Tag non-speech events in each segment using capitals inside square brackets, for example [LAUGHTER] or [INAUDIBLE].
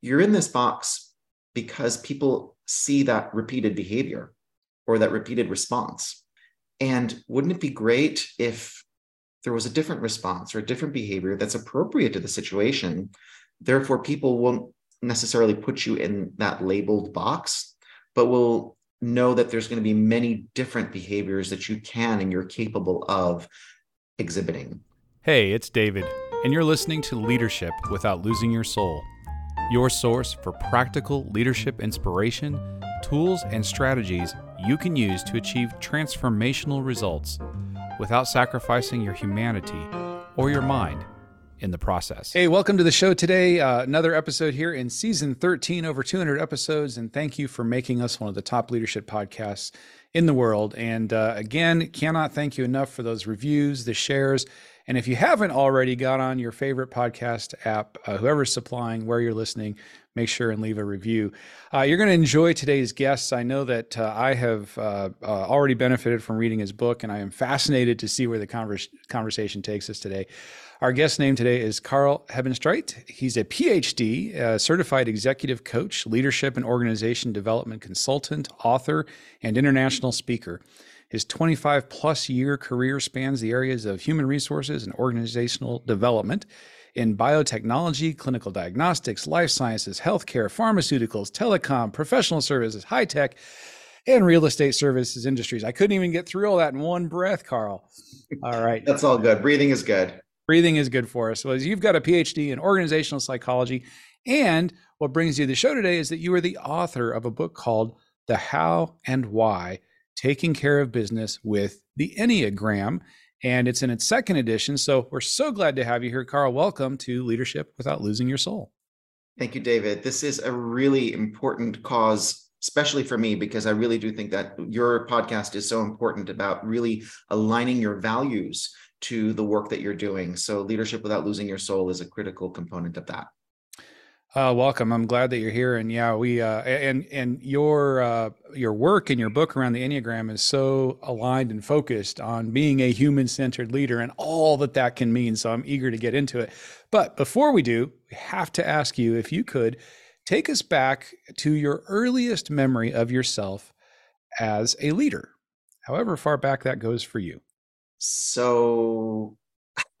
you're in this box because people see that repeated behavior or that repeated response. And wouldn't it be great if there was a different response or a different behavior that's appropriate to the situation? Therefore, people won't necessarily put you in that labeled box, but will know that there's going to be many different behaviors that you can and you're capable of exhibiting. Hey, it's David, and you're listening to Leadership Without Losing Your Soul, your source for practical leadership inspiration, tools, and strategies you can use to achieve transformational results without sacrificing your humanity or your mind in the process. Hey, welcome to the show today. Uh, another episode here in season 13, over 200 episodes. And thank you for making us one of the top leadership podcasts in the world. And uh, again, cannot thank you enough for those reviews, the shares. And if you haven't already got on your favorite podcast app, uh, whoever's supplying, where you're listening, make sure and leave a review. Uh, you're going to enjoy today's guests. I know that uh, I have uh, uh, already benefited from reading his book, and I am fascinated to see where the converse- conversation takes us today. Our guest name today is Karl Hebenstreit. He's a PhD, a certified executive coach, leadership and organization development consultant, author, and international speaker. His 25 plus year career spans the areas of human resources and organizational development in biotechnology, clinical diagnostics, life sciences, healthcare, pharmaceuticals, telecom, professional services, high tech, and real estate services industries. I couldn't even get through all that in one breath, Karl. All right. That's all good. Breathing is good breathing is good for us. Well, you've got a PhD in organizational psychology. And what brings you to the show today is that you are the author of a book called The How and Why Taking Care of Business with the Enneagram. And it's in its second edition. So we're so glad to have you here, Karl. Welcome to Leadership Without Losing Your Soul. Thank you, David. This is a really important cause especially for me because i really do think that your podcast is so important about really aligning your values to the work that you're doing. So leadership without losing your soul is a critical component of that. Uh, welcome. I'm glad that you're here. And yeah, we uh, and and your uh, your work and your book around the Enneagram is so aligned and focused on being a human centered leader and all that that can mean. So I'm eager to get into it. But before we do, we have to ask you if you could take us back to your earliest memory of yourself as a leader, however far back that goes for you. So,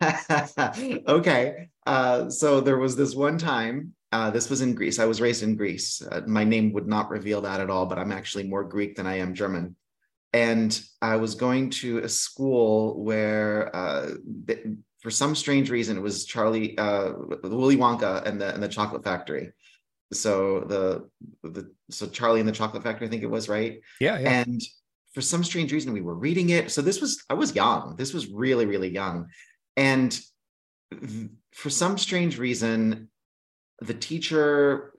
[LAUGHS] okay. Uh, so there was this one time, uh, this was in Greece. I was raised in Greece. Uh, my name would not reveal that at all, but I'm actually more Greek than I am German. And I was going to a school where, uh, th- for some strange reason, it was Charlie, uh, Willy Wonka and the and the Chocolate Factory. So the the so Charlie and the Chocolate Factory, I think it was right. Yeah, yeah. And for some strange reason we were reading it so this was i was young this was really really young and for some strange reason the teacher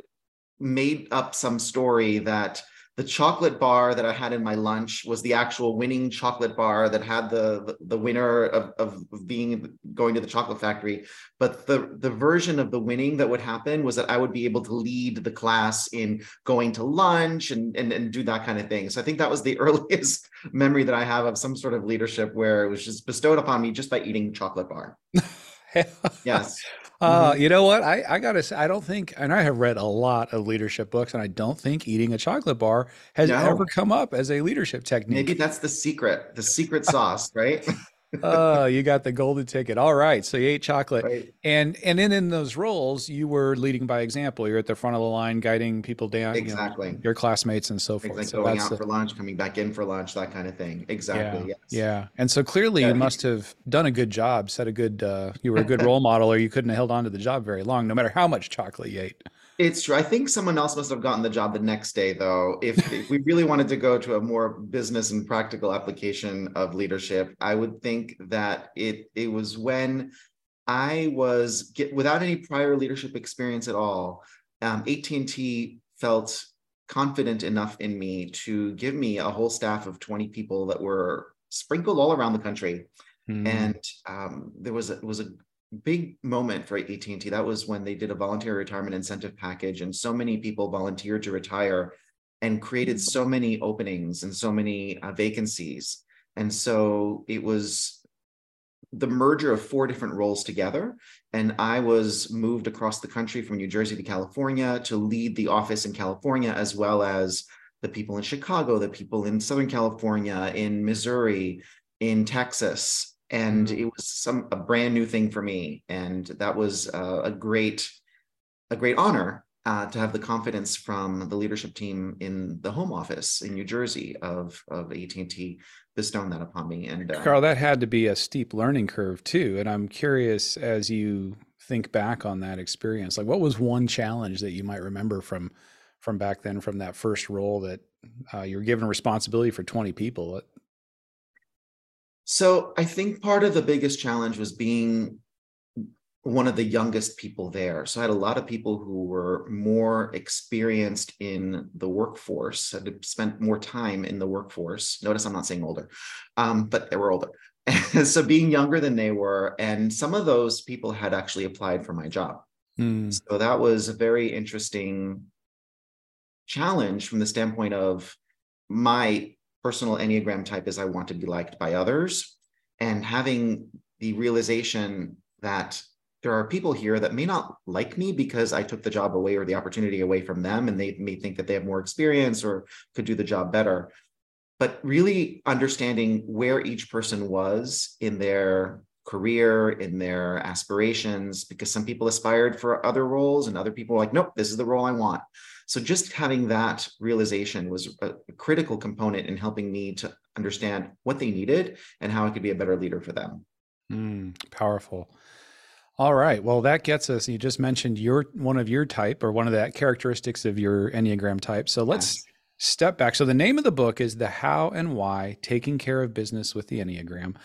made up some story that the chocolate bar that I had in my lunch was the actual winning chocolate bar that had the the, the winner of, of being going to the chocolate factory. But the the version of the winning that would happen was that I would be able to lead the class in going to lunch and and, and do that kind of thing. So I think that was the [LAUGHS] earliest memory that I have of some sort of leadership where it was just bestowed upon me just by eating chocolate bar. [LAUGHS] yes. Uh, mm-hmm. You know what? I, I gotta say, I don't think, and I have read a lot of leadership books, and I don't think eating a chocolate bar has no. ever come up as a leadership technique. Maybe that's the secret, the secret [LAUGHS] sauce, right? [LAUGHS] oh, you got the golden ticket. All right. So you ate chocolate. Right. And and then in those roles, you were leading by example. You're at the front of the line, guiding people down. Exactly. You know, your classmates and so forth. Like so going out the, for lunch, coming back in for lunch, that kind of thing. Exactly. Yeah. Yes. Yeah. And so clearly yeah. you must have done a good job, set a good uh, you were a good role model, or you couldn't have held on to the job very long, no matter how much chocolate you ate. It's true. I think someone else must have gotten the job the next day, though. If, if we really wanted to go to a more business and practical application of leadership, I would think that it it was when I was get, without any prior leadership experience at all. Um, AT&T felt confident enough in me to give me a whole staff of 20 people that were sprinkled all around the country. Mm. And um, there was a, was a big moment for AT&T. That was when they did a voluntary retirement incentive package and so many people volunteered to retire and created mm. so many openings and so many uh, vacancies. And so it was the merger of four different roles together. And I was moved across the country from New Jersey to California to lead the office in California, as well as the people in Chicago, the people in Southern California, in Missouri, in Texas. And mm-hmm. it was some a brand new thing for me. And that was uh, a great, a great honor uh, to have the confidence from the leadership team in the home office in New Jersey of, of AT&T bestowing that upon me. And uh, Karl, that had to be a steep learning curve too. And I'm curious as you think back on that experience, like what was one challenge that you might remember from from back then, from that first role that uh, you're given responsibility for 20 people? So I think part of the biggest challenge was being one of the youngest people there. So I had a lot of people who were more experienced in the workforce, had spent more time in the workforce. Notice I'm not saying older, um, but they were older. [LAUGHS] so being younger than they were, and some of those people had actually applied for my job. Mm. So that was a very interesting challenge from the standpoint of my personal Enneagram type is I want to be liked by others. And having the realization that there are people here that may not like me because I took the job away or the opportunity away from them, and they may think that they have more experience or could do the job better. But really understanding where each person was in their career, in their aspirations, because some people aspired for other roles and other people were like, nope, this is the role I want. So just having that realization was a critical component in helping me to understand what they needed and how I could be a better leader for them. Mm, powerful. All right. Well, that gets us. You just mentioned your one of your type or one of the characteristics of your Enneagram type. So let's yes. step back. So the name of the book is The How and Why Taking Care of Business with the Enneagram.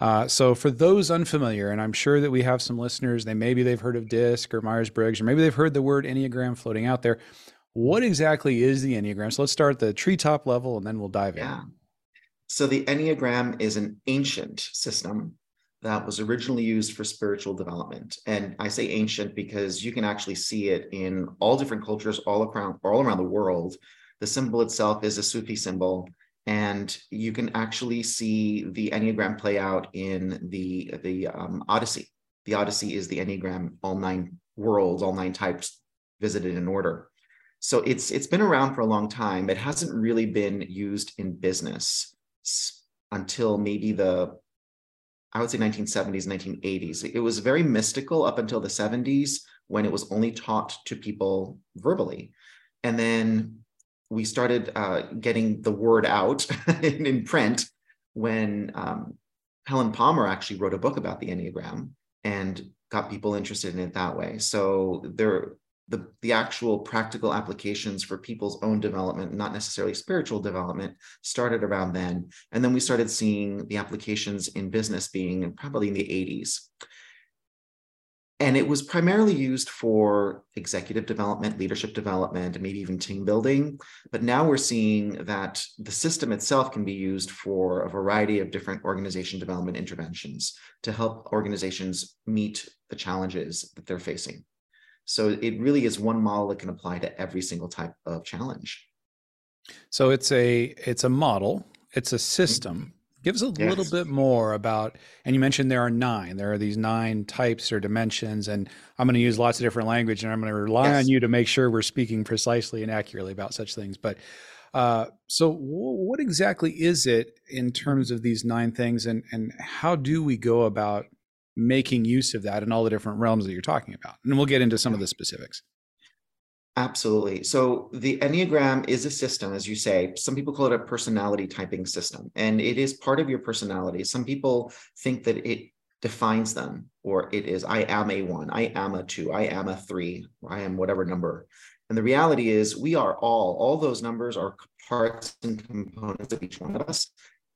Uh, so for those unfamiliar, and I'm sure that we have some listeners, they maybe they've heard of DISC or Myers Briggs, or maybe they've heard the word Enneagram floating out there. What exactly is the Enneagram? So let's start at the treetop level and then we'll dive yeah. in. So the Enneagram is an ancient system that was originally used for spiritual development. And I say ancient because you can actually see it in all different cultures all around all around the world. The symbol itself is a Sufi symbol, and you can actually see the Enneagram play out in the the um, Odyssey. The Odyssey is the Enneagram, all nine worlds, all nine types visited in order. So it's it's been around for a long time. It hasn't really been used in business until maybe the I would say 1970s, 1980s. It was very mystical up until the 70s when it was only taught to people verbally. And then we started uh, getting the word out [LAUGHS] in, in, print when um, Helen Palmer actually wrote a book about the Enneagram and got people interested in it that way. So there, the, the actual practical applications for people's own development, not necessarily spiritual development, started around then. And then we started seeing the applications in business being probably in the 80s. And it was primarily used for executive development, leadership development, and maybe even team building. But now we're seeing that the system itself can be used for a variety of different organization development interventions to help organizations meet the challenges that they're facing. So it really is one model that can apply to every single type of challenge. So it's a it's a model, it's a mm-hmm. system. Give us a yes. little bit more about, and you mentioned there are nine. There are these nine types or dimensions, and I'm going to use lots of different language, and I'm going to rely yes. on you to make sure we're speaking precisely and accurately about such things. But uh, so, w- what exactly is it in terms of these nine things, and and how do we go about making use of that in all the different realms that you're talking about. And we'll get into some of the specifics. Absolutely. So the Enneagram is a system, as you say. Some people call it a personality typing system, and it is part of your personality. Some people think that it defines them, or it is, I am a one, I am a two, I am a three, I am whatever number. And the reality is, we are all, all those numbers are parts and components of each one of us.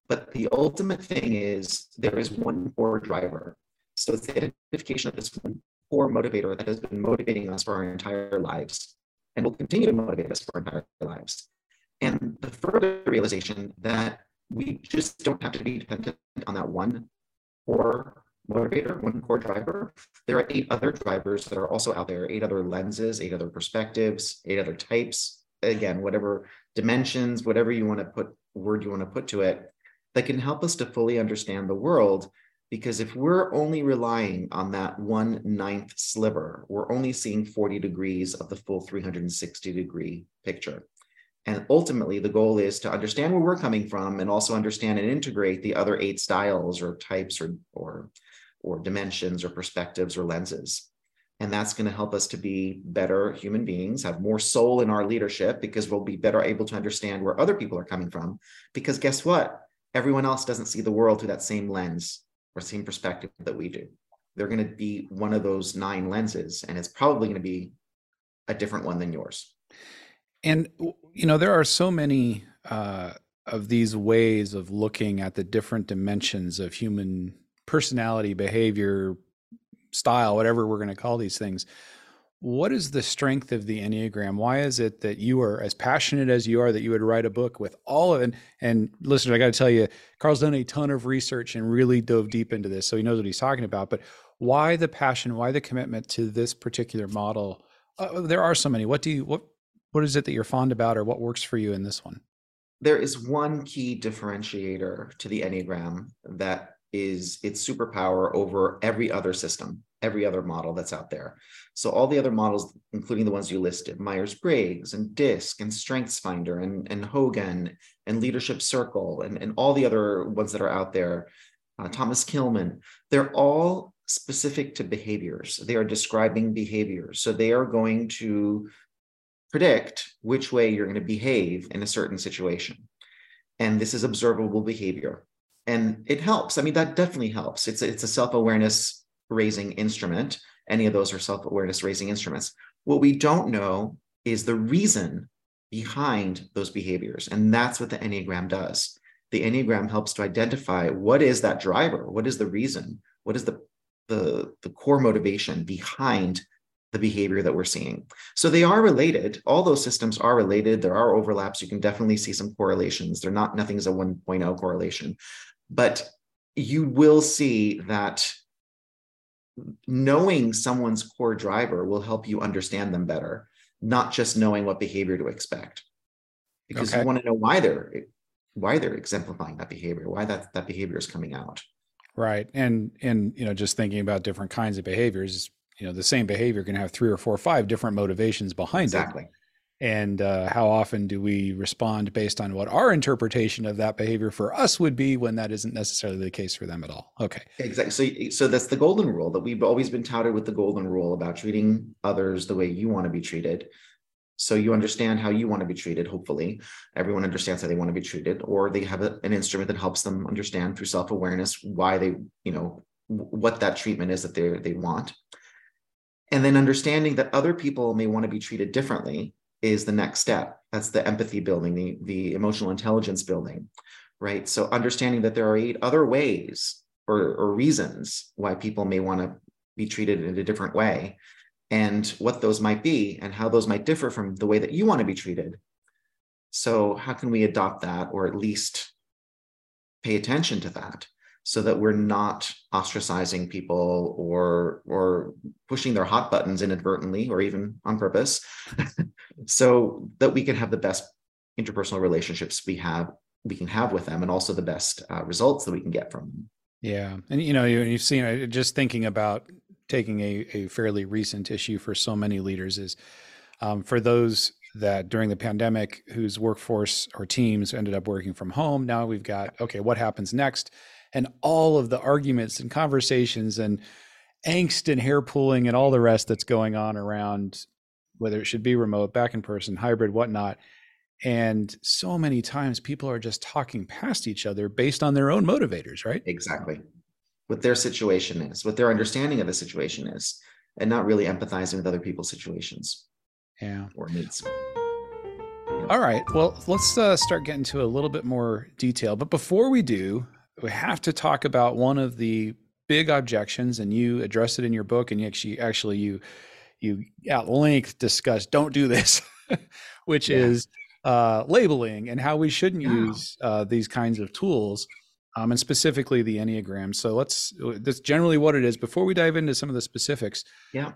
But the ultimate thing is, there is one core driver so it's the identification of this one core motivator that has been motivating us for our entire lives and will continue to motivate us for our entire lives. And the further realization that we just don't have to be dependent on that one core motivator, one core driver. There are eight other drivers that are also out there, eight other lenses, eight other perspectives, eight other types. Again, whatever dimensions, whatever you want to put word you want to put to it, that can help us to fully understand the world Because if we're only relying on that one ninth sliver, we're only seeing 40 degrees of the full 360 degree picture. And ultimately, the goal is to understand where we're coming from and also understand and integrate the other eight styles or types or, or, or dimensions or perspectives or lenses. And that's going to help us to be better human beings, have more soul in our leadership because we'll be better able to understand where other people are coming from. Because guess what? Everyone else doesn't see the world through that same lens or same perspective that we do. They're going to be one of those nine lenses, and it's probably going to be a different one than yours. And, you know, there are so many uh, of these ways of looking at the different dimensions of human personality, behavior, style, whatever we're going to call these things. What is the strength of the Enneagram? Why is it that you are as passionate as you are that you would write a book with all of it? And listen, I got to tell you, Karl's done a ton of research and really dove deep into this, so he knows what he's talking about. But why the passion? Why the commitment to this particular model? Uh, there are so many. What do you what what is it that you're fond about, or what works for you in this one? There is one key differentiator to the Enneagram that is its superpower over every other system, every other model that's out there. So all the other models, including the ones you listed, Myers-Briggs and DISC and StrengthsFinder and, and Hogan and Leadership Circle and, and all the other ones that are out there, uh, Thomas Kilmann, they're all specific to behaviors. They are describing behaviors. So they are going to predict which way you're going to behave in a certain situation. And this is observable behavior and it helps. I mean, that definitely helps. It's a, it's a self awareness raising instrument. Any of those are self awareness raising instruments. What we don't know is the reason behind those behaviors, and that's what the enneagram does. The enneagram helps to identify what is that driver, what is the reason, what is the the, the core motivation behind the behavior that we're seeing. So they are related. All those systems are related. There are overlaps. You can definitely see some correlations. They're not, nothing's a 1.0 correlation. But you will see that knowing someone's core driver will help you understand them better, not just knowing what behavior to expect. Because okay. you want to know why they're why they're exemplifying that behavior, why that, that behavior is coming out. Right. And and you know, just thinking about different kinds of behaviors, you know, the same behavior can have three or four or five different motivations behind exactly. it. Exactly and uh, how often do we respond based on what our interpretation of that behavior for us would be when that isn't necessarily the case for them at all? Okay. Exactly. So, so that's the golden rule that we've always been touted with the golden rule about treating others the way you want to be treated. So you understand how you want to be treated hopefully. Everyone understands how they want to be treated or they have a, an instrument that helps them understand through self-awareness why they you know what that treatment is that they they want. And then understanding that other people may want to be treated differently is the next step. That's the empathy building, the, the emotional intelligence building, right? So understanding that there are eight other ways or, or reasons why people may want to be treated in a different way and what those might be and how those might differ from the way that you want to be treated. So how can we adopt that or at least pay attention to that? so that we're not ostracizing people or or pushing their hot buttons inadvertently or even on purpose [LAUGHS] so that we can have the best interpersonal relationships we have we can have with them and also the best uh, results that we can get from them. Yeah. And you know you, you've seen uh, just thinking about taking a, a fairly recent issue for so many leaders is um, for those that during the pandemic whose workforce or teams ended up working from home now we've got okay what happens next? And all of the arguments and conversations and angst and hair pulling and all the rest that's going on around whether it should be remote, back in person, hybrid, whatnot. And so many times people are just talking past each other based on their own motivators, right? Exactly. What their situation is, what their understanding of the situation is, and not really empathizing with other people's situations. Yeah. Or needs. All right. Well, let's uh, start getting to a little bit more detail. But before we do, we have to talk about one of the big objections, and you address it in your book, and you actually actually you you at length discuss don't do this, [LAUGHS] which yeah. is uh, labeling and how we shouldn't yeah. use uh, these kinds of tools. Um, and specifically the Enneagram. So let's, that's generally what it is. Before we dive into some of the specifics, yeah,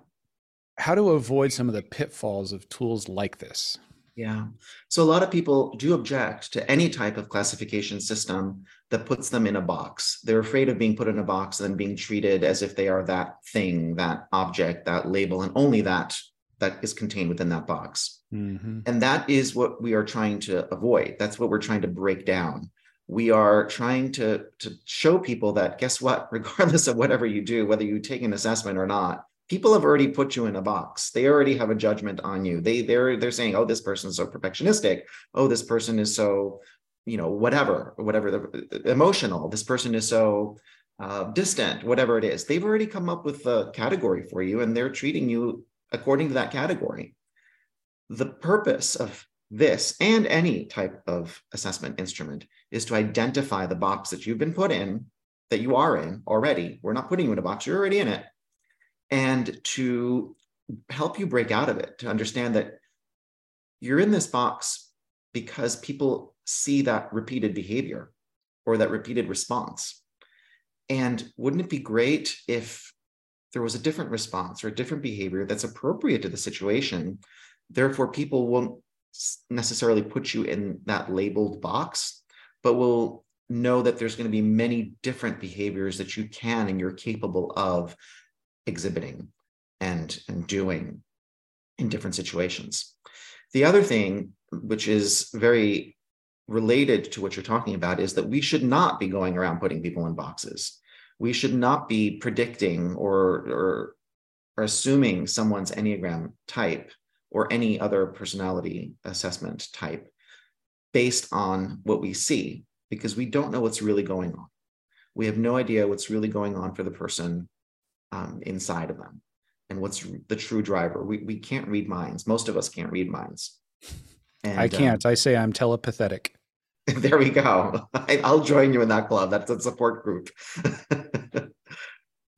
how to avoid some of the pitfalls of tools like this? Yeah. So a lot of people do object to any type of classification system that puts them in a box. They're afraid of being put in a box and then being treated as if they are that thing, that object, that label, and only that that is contained within that box. Mm-hmm. And that is what we are trying to avoid. That's what we're trying to break down. We are trying to, to show people that guess what, [LAUGHS] regardless of whatever you do, whether you take an assessment or not, people have already put you in a box. They already have a judgment on you. They they're they're saying, oh, this person is so perfectionistic. Oh, this person is so, you know, whatever, whatever the emotional. This person is so uh, distant, whatever it is. They've already come up with a category for you, and they're treating you according to that category. The purpose of this and any type of assessment instrument is to identify the box that you've been put in, that you are in already. We're not putting you in a box, you're already in it. And to help you break out of it, to understand that you're in this box because people see that repeated behavior or that repeated response. And wouldn't it be great if there was a different response or a different behavior that's appropriate to the situation. Therefore, people won't necessarily put you in that labeled box, but will know that there's going to be many different behaviors that you can and you're capable of exhibiting and, and doing in different situations. The other thing, which is very related to what you're talking about, is that we should not be going around putting people in boxes we should not be predicting or, or, or assuming someone's Enneagram type or any other personality assessment type based on what we see, because we don't know what's really going on. We have no idea what's really going on for the person um, inside of them and what's the true driver. We, we can't read minds. Most of us can't read minds. [LAUGHS] And, I can't. Um, I say I'm telepathetic. [LAUGHS] there we go. [LAUGHS] I, will join you in that club. That's a support group.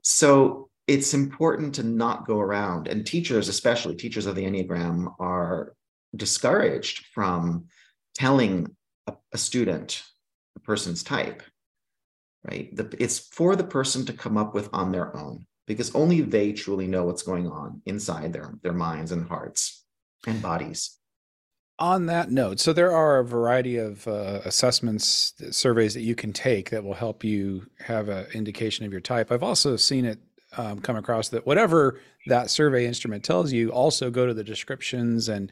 so it's important to not go around, and teachers, especially teachers of the Enneagram, are discouraged from telling a, a student the person's type. Right? The, it's for the person to come up with on their own because only they truly know what's going on inside their, their minds and hearts and bodies on that note, so there are a variety of uh, assessments, surveys that you can take that will help you have an indication of your type. I've also seen it um, come across that whatever that survey instrument tells you, also go to the descriptions and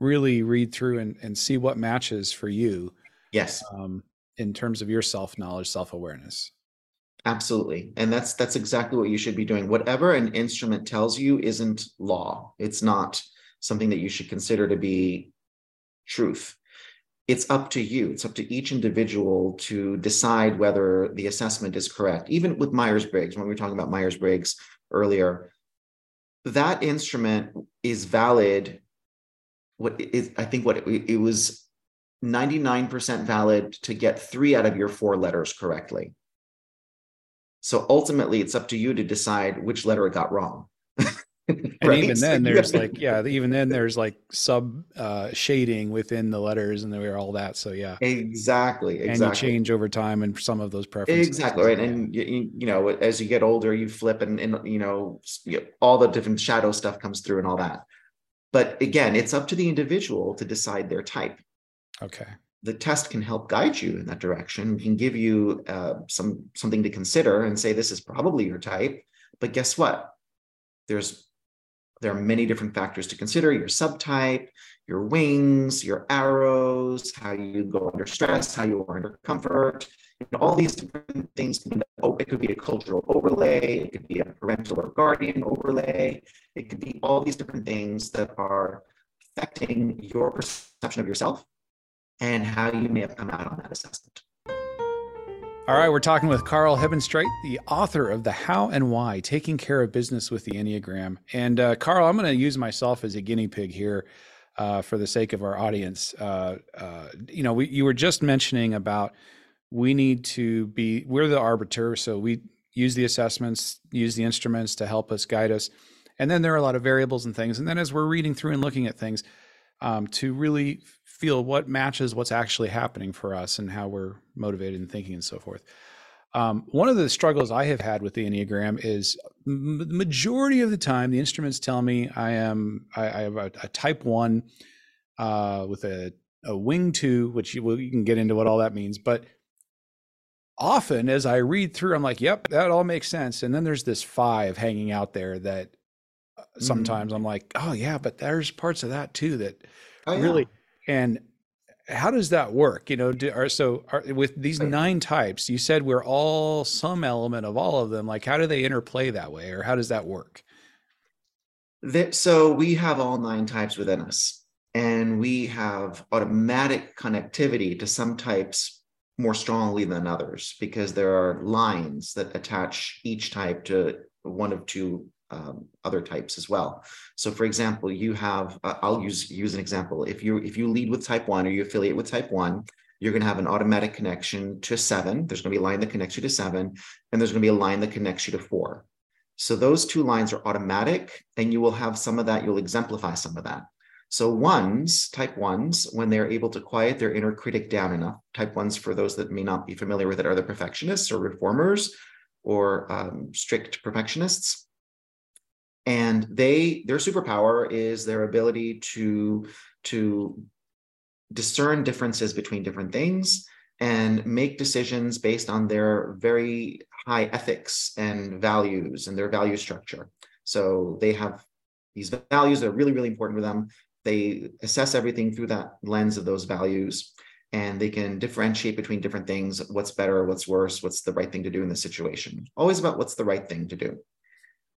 really read through and, and see what matches for you. Yes. Um, in terms of your self knowledge, self awareness. Absolutely. And that's that's exactly what you should be doing. Whatever an instrument tells you isn't law. It's not something that you should consider to be truth. It's up to you. It's up to each individual to decide whether the assessment is correct. Even with Myers Briggs, when we were talking about Myers Briggs earlier, that instrument is valid. What is, I think what it, it was 99% valid to get three out of your four letters correctly. So ultimately, it's up to you to decide which letter it got wrong. [LAUGHS] and right? even then [LAUGHS] there's like yeah even then there's like sub uh, shading within the letters and there all that. So yeah. Exactly exactly and you change over time and some of those preferences. Exactly right. And you, you know as you get older you flip and, and you know all the different shadow stuff comes through and all that. But again it's up to the individual to decide their type. Okay the test can help guide you in that direction. Can give you uh, some something to consider and say this is probably your type. But guess what? There's there are many different factors to consider. Your subtype, your wings, your arrows, how you go under stress, how you are under comfort. And all these different things. Oh, it could be a cultural overlay, it could be a parental or guardian overlay, it could be all these different things that are affecting your perception of yourself and how you may have come out on that assessment. All right, we're talking with Karl Hebenstreit, the author of The How and Why Taking Care of Business with the Enneagram. And uh, Karl, I'm going to use myself as a guinea pig here uh, for the sake of our audience. Uh, uh, you know, we, you were just mentioning about we need to be, we're the arbiter. So we use the assessments, use the instruments to help us guide us. And then there are a lot of variables and things. And then as we're reading through and looking at things, um, to really feel what matches what's actually happening for us and how we're motivated and thinking and so forth. Um, one of the struggles I have had with the Enneagram is the majority of the time, the instruments tell me I am I, I have a, a, type one. uh, with a, a wing two, which you, well, you can get into what all that means. But often as I read through, I'm like, yep, that all makes sense. And then there's this five hanging out there that. Sometimes mm-hmm. I'm like, oh, yeah, but there's parts of that too that oh, yeah. really, and how does that work? You know, do, are, so are, with these nine types, you said we're all some element of all of them. Like, how do they interplay that way, or how does that work? That, so we have all nine types within us, and we have automatic connectivity to some types more strongly than others because there are lines that attach each type to one of two um, other types as well. So, for example, you have uh, I'll use use an example. If you if you lead with type one or you affiliate with type one, you're going to have an automatic connection to seven. There's going to be a line that connects you to seven, and there's going to be a line that connects you to four. So those two lines are automatic, and you will have some of that. You'll exemplify some of that. So ones, type ones, when they're able to quiet their inner critic down enough, type ones, for those that may not be familiar with it, are the perfectionists or reformers or um, strict perfectionists and they their superpower is their ability to to discern differences between different things and make decisions based on their very high ethics and values and their value structure. So they have these values that are really really important to them. They assess everything through that lens of those values and they can differentiate between different things what's better what's worse what's the right thing to do in the situation. Always about what's the right thing to do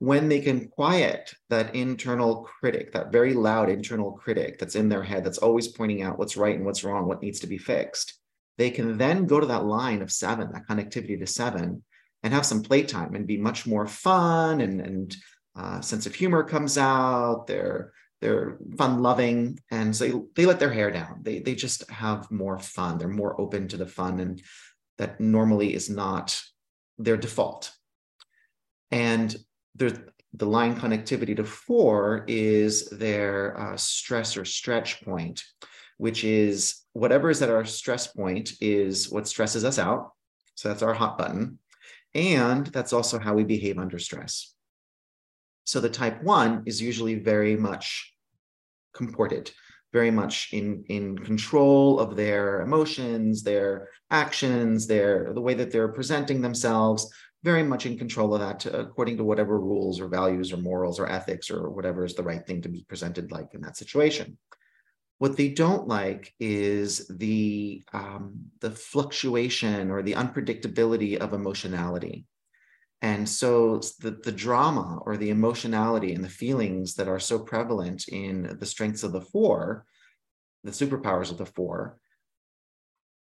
when they can quiet that internal critic, that very loud internal critic that's in their head, that's always pointing out what's right and what's wrong, what needs to be fixed, they can then go to that line of seven, that connectivity to seven, and have some playtime and be much more fun and, and uh, sense of humor comes out. They're they're fun loving, and so they, they let their hair down. They they just have more fun. They're more open to the fun, and that normally is not their default. And the line connectivity to four is their uh, stress or stretch point, which is whatever is at our stress point is what stresses us out. So that's our hot button. And that's also how we behave under stress. So the type one is usually very much comported, very much in, in control of their emotions, their actions, their the way that they're presenting themselves, very much in control of that according to whatever rules or values or morals or ethics or whatever is the right thing to be presented like in that situation. What they don't like is the um, the fluctuation or the unpredictability of emotionality. And so the, the drama or the emotionality and the feelings that are so prevalent in the strengths of the four, the superpowers of the four,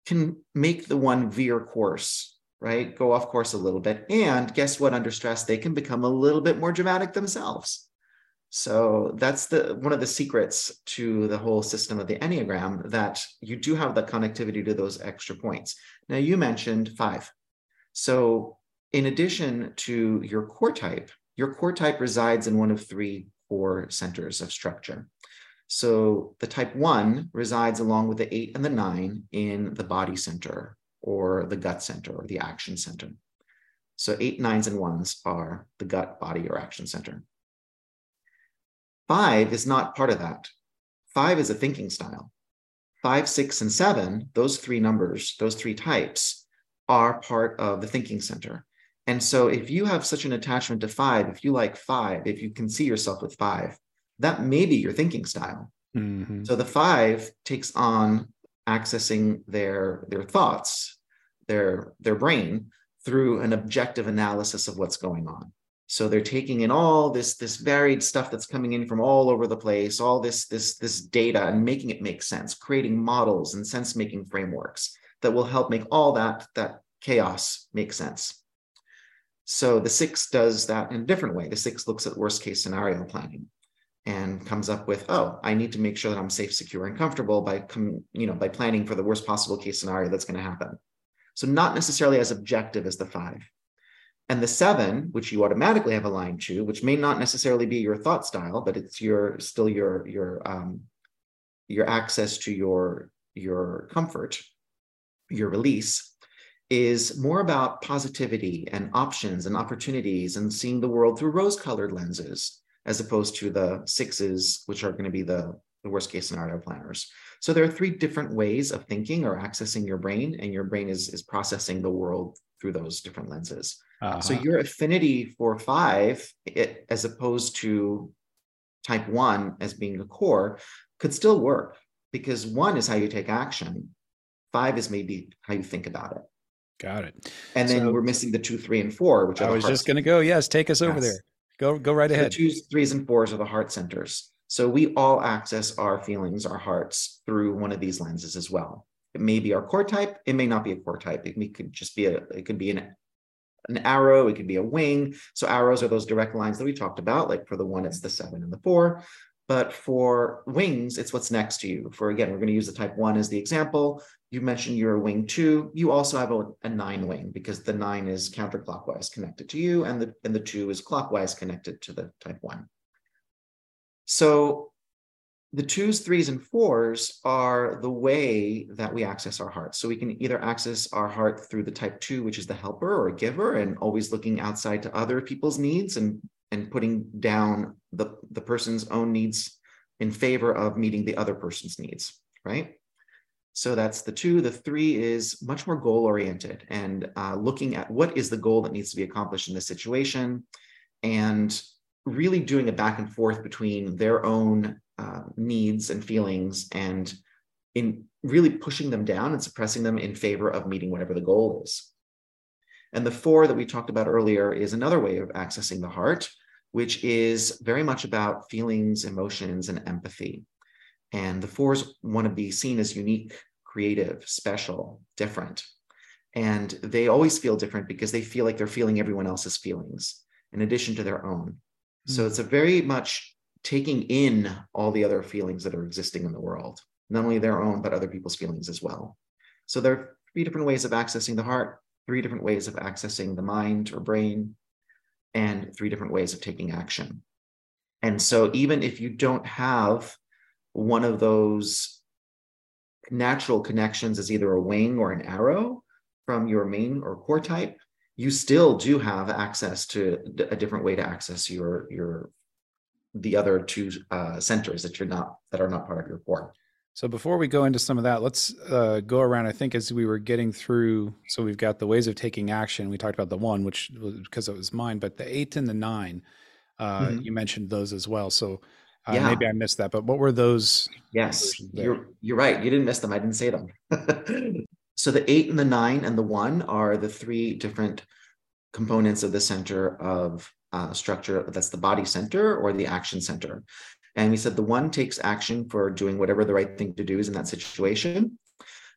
can make the one veer course right? Go off course a little bit. And guess what? Under stress, they can become a little bit more dramatic themselves. So that's the one of the secrets to the whole system of the Enneagram that you do have the connectivity to those extra points. Now you mentioned five. So in addition to your core type, your core type resides in one of three core centers of structure. So the type one resides along with the eight and the nine in the body center or the gut center or the action center. So eight, nines, and ones are the gut, body, or action center. Five is not part of that. Five is a thinking style. Five, six, and seven, those three numbers, those three types, are part of the thinking center. And so if you have such an attachment to five, if you like five, if you can see yourself with five, that may be your thinking style. Mm-hmm. So the five takes on accessing their their thoughts their their brain through an objective analysis of what's going on. So they're taking in all this this varied stuff that's coming in from all over the place all this this this data and making it make sense creating models and sense making frameworks that will help make all that that chaos make sense. So the six does that in a different way. The six looks at worst case scenario planning and comes up with oh i need to make sure that i'm safe secure and comfortable by com- you know by planning for the worst possible case scenario that's going to happen so not necessarily as objective as the five. And the seven, which you automatically have aligned to, which may not necessarily be your thought style, but it's your still your your um, your access to your your comfort, your release, is more about positivity and options and opportunities and seeing the world through rose-colored lenses, as opposed to the sixes, which are going to be the the worst case scenario planners. So there are three different ways of thinking or accessing your brain, and your brain is, is processing the world through those different lenses. Uh-huh. So your affinity for five, it, as opposed to type one as being a core, could still work because one is how you take action. Five is maybe how you think about it. Got it. And then so, we're missing the two, three, and four, which I was just going to go. Yes, take us yes. over there. Go, go right ahead. The twos, threes, and fours are the heart centers. So we all access our feelings, our hearts through one of these lenses as well. It may be our core type. It may not be a core type. It could just be a. It could be an an arrow. It could be a wing. So arrows are those direct lines that we talked about. Like for the one, it's the seven and the four. But for wings, it's what's next to you. For again, we're going to use the type one as the example. You mentioned you're a wing two. You also have a, a nine wing because the nine is counterclockwise connected to you, and the and the two is clockwise connected to the type one. So the twos, threes, and fours are the way that we access our heart. So we can either access our heart through the type two, which is the helper or giver, and always looking outside to other people's needs and, and putting down the, the person's own needs in favor of meeting the other person's needs, right? So that's the two. The three is much more goal oriented and uh, looking at what is the goal that needs to be accomplished in this situation and really doing a back and forth between their own uh, needs and feelings and in really pushing them down and suppressing them in favor of meeting whatever the goal is. And the four that we talked about earlier is another way of accessing the heart, which is very much about feelings, emotions, and empathy. And the fours want to be seen as unique, creative, special, different. And they always feel different because they feel like they're feeling everyone else's feelings in addition to their own. So it's a mm. very much taking in all the other feelings that are existing in the world, not only their own, but other people's feelings as well. So there are three different ways of accessing the heart, three different ways of accessing the mind or brain, and three different ways of taking action. And so even if you don't have one of those natural connections as either a wing or an arrow from your main or core type, you still do have access to a different way to access your your the other two uh, centers that you're not that are not part of your core. So before we go into some of that, let's uh, go around. I think as we were getting through, so we've got the ways of taking action. We talked about the one, which was because it was mine, but the eight and the nine, uh, mm-hmm. you mentioned those as well. So uh, yeah. maybe I missed that, but what were those? Yes, you're you're right. You didn't miss them. I didn't say them. [LAUGHS] so the eight and the nine and the one are the three different components of the center of uh, structure that's the body center or the action center. And we said the one takes action for doing whatever the right thing to do is in that situation.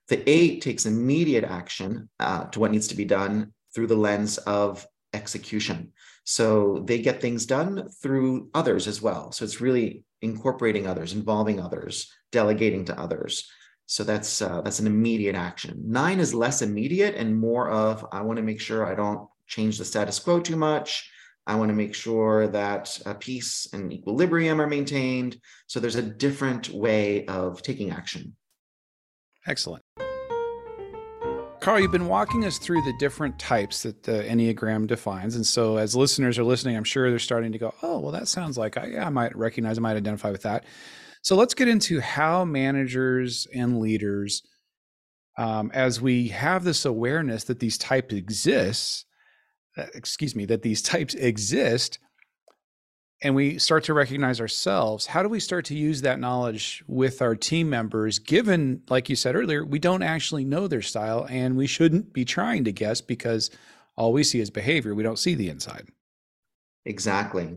The eight takes immediate action uh, to what needs to be done through the lens of execution. So they get things done through others as well. So it's really incorporating others, involving others, delegating to others. So that's uh, that's an immediate action. Nine is less immediate and more of I want to make sure I don't change the status quo too much. I want to make sure that peace and equilibrium are maintained. So there's a different way of taking action. Excellent. Karl, you've been walking us through the different types that the Enneagram defines. And so, as listeners are listening, I'm sure they're starting to go, oh, well, that sounds like I, I might recognize, I might identify with that. So, let's get into how managers and leaders, um, as we have this awareness that these types exist, uh, excuse me, that these types exist and we start to recognize ourselves, how do we start to use that knowledge with our team members, given, like you said earlier, we don't actually know their style and we shouldn't be trying to guess because all we see is behavior. We don't see the inside. Exactly.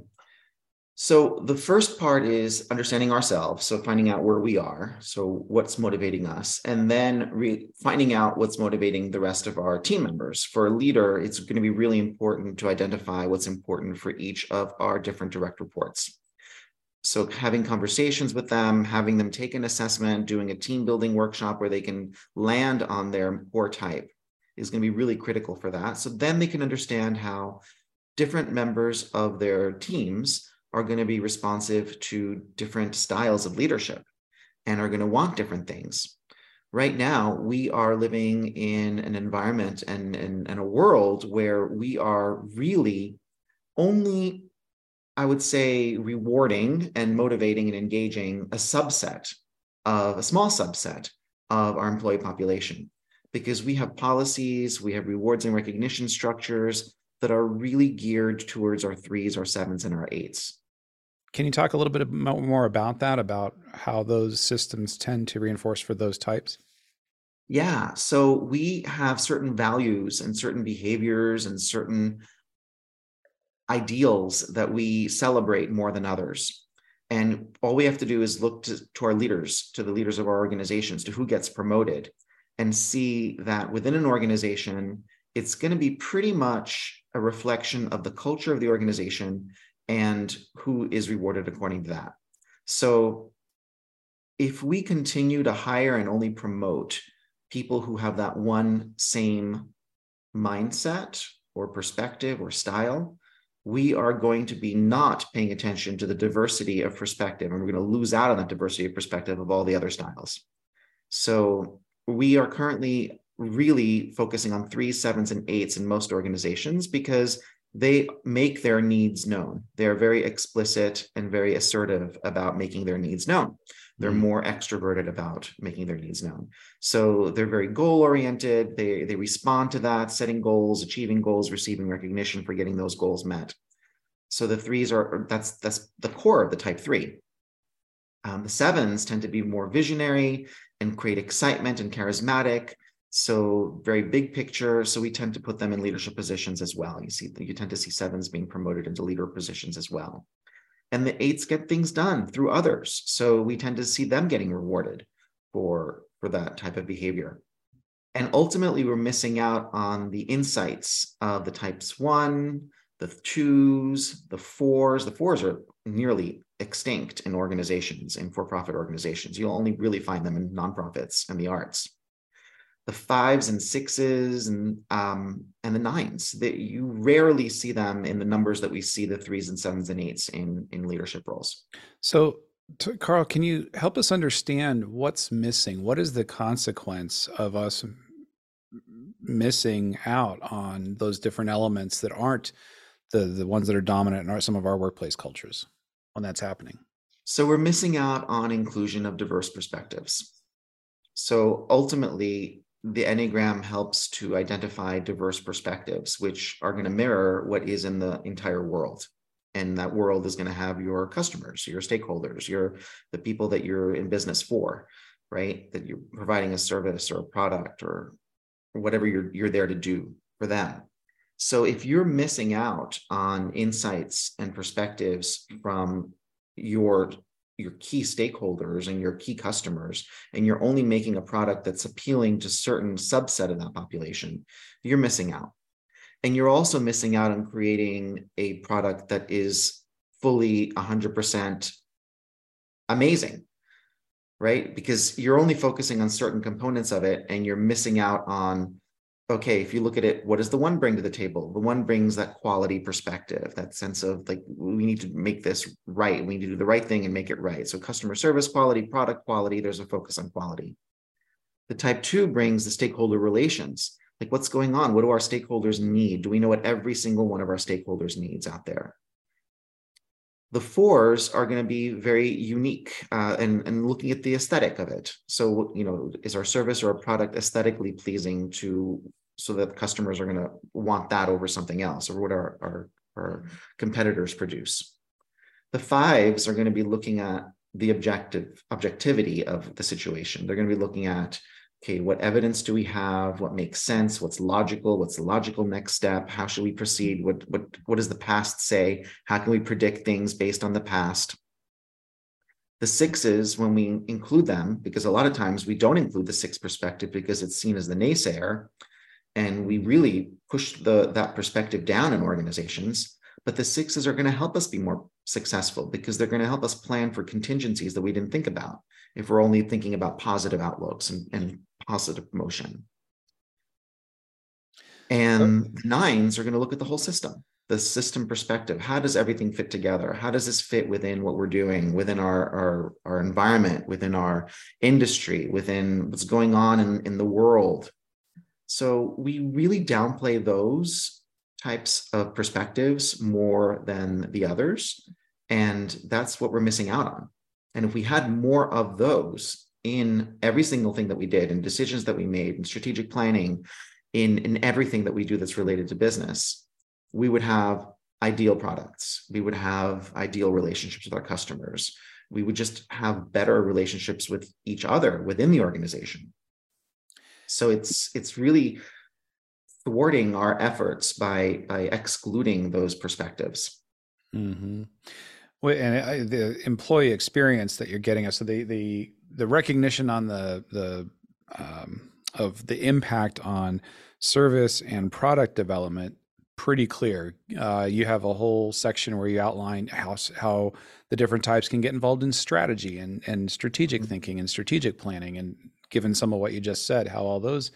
So the first part is understanding ourselves. So finding out where we are. So what's motivating us, and then re- finding out what's motivating the rest of our team members. For a leader, it's going to be really important to identify what's important for each of our different direct reports. So having conversations with them, having them take an assessment, doing a team building workshop where they can land on their core type is going to be really critical for that. So then they can understand how different members of their teams are going to be responsive to different styles of leadership and are going to want different things. Right now, we are living in an environment and, and, and a world where we are really only I would say, rewarding and motivating and engaging a subset of a small subset of our employee population because we have policies, we have rewards and recognition structures that are really geared towards our threes, our sevens, and our eights. Can you talk a little bit more about that, about how those systems tend to reinforce for those types? Yeah. So we have certain values and certain behaviors and certain ideals that we celebrate more than others. And all we have to do is look to, to our leaders, to the leaders of our organizations, to who gets promoted, and see that within an organization, it's going to be pretty much a reflection of the culture of the organization and who is rewarded according to that. So if we continue to hire and only promote people who have that one same mindset or perspective or style, we are going to be not paying attention to the diversity of perspective and we're going to lose out on that diversity of perspective of all the other styles. So we are currently really focusing on threes, sevens, and eights in most organizations because they make their needs known. They're very explicit and very assertive about making their needs known. They're mm-hmm. more extroverted about making their needs known. So they're very goal oriented. They, they respond to that, setting goals, achieving goals, receiving recognition for getting those goals met. So the threes are that's that's the core of the type three. Um, the sevens tend to be more visionary and create excitement and charismatic. So very big picture. So we tend to put them in leadership positions as well. You see, you tend to see sevens being promoted into leader positions as well. And the eights get things done through others. So we tend to see them getting rewarded for, for that type of behavior. And ultimately, we're missing out on the insights of the types one, the twos, the fours. The fours are nearly extinct in organizations, in for profit organizations. You'll only really find them in nonprofits and the arts. The fives and sixes and um, and the nines that you rarely see them in the numbers that we see the threes and sevens and eights in in leadership roles. So, to, Karl, can you help us understand what's missing? What is the consequence of us missing out on those different elements that aren't the the ones that are dominant in our, some of our workplace cultures? when that's happening? So we're missing out on inclusion of diverse perspectives. So ultimately, the Enneagram helps to identify diverse perspectives, which are going to mirror what is in the entire world. And that world is going to have your customers, your stakeholders, your the people that you're in business for, right? That you're providing a service or a product or whatever you're you're there to do for them. So if you're missing out on insights and perspectives from your your key stakeholders and your key customers and you're only making a product that's appealing to certain subset of that population you're missing out. And you're also missing out on creating a product that is fully 100% amazing right? Because you're only focusing on certain components of it and you're missing out on okay, if you look at it, what does the one bring to the table? The one brings that quality perspective, that sense of like, we need to make this right. We need to do the right thing and make it right. So, customer service quality, product quality, there's a focus on quality. The type two brings the stakeholder relations. Like, what's going on? What do our stakeholders need? Do we know what every single one of our stakeholders needs out there? The fours are going to be very unique uh, and, and looking at the aesthetic of it. So, you know, is our service or our product aesthetically pleasing to so that customers are going to want that over something else or what our, our, our competitors produce? The fives are going to be looking at the objective objectivity of the situation. They're going to be looking at okay, what evidence do we have? What makes sense? What's logical? What's the logical next step? How should we proceed? What, what, what does the past say? How can we predict things based on the past? The sixes, when we include them, because a lot of times we don't include the six perspective because it's seen as the naysayer, and we really push the, that perspective down in organizations. But the sixes are going to help us be more successful because they're going to help us plan for contingencies that we didn't think about if we're only thinking about positive outlooks and, and positive motion. And oh. the nines are going to look at the whole system, the system perspective. How does everything fit together? How does this fit within what we're doing, within our, our, our environment, within our industry, within what's going on in, in the world? So we really downplay those types of perspectives more than the others. And that's what we're missing out on. And if we had more of those in every single thing that we did, in decisions that we made, in strategic planning, in, in everything that we do that's related to business, we would have ideal products. We would have ideal relationships with our customers. We would just have better relationships with each other within the organization. So it's it's really thwarting our efforts by by excluding those perspectives. Mm-hmm. Well, and I, the employee experience that you're getting, us, so the the the recognition on the the um, of the impact on service and product development pretty clear. Uh, you have a whole section where you outline how how the different types can get involved in strategy and and strategic mm-hmm. thinking and strategic planning, and given some of what you just said, how all those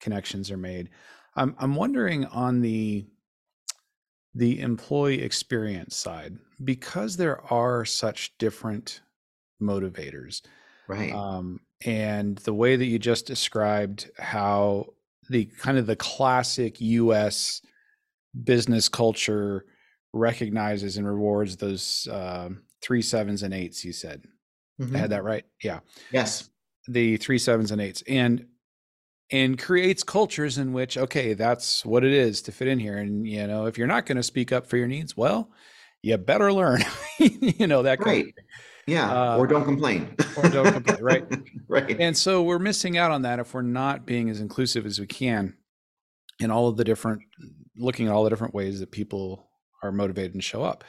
connections are made. I'm I'm wondering on the the employee experience side because there are such different motivators right. um, and the way that you just described how the kind of the classic us business culture recognizes and rewards those uh, three sevens and eights you said. Mm-hmm. i had that right? Yeah. Yes the three sevens and eights and and creates cultures in which okay that's what it is to fit in here and you know if you're not going to speak up for your needs well you better learn [LAUGHS] you know that right. Yeah uh, or don't complain. or don't complain right? [LAUGHS] Right. And so we're missing out on that if we're not being as inclusive as we can in all of the different looking at all the different ways that people are motivated and show up.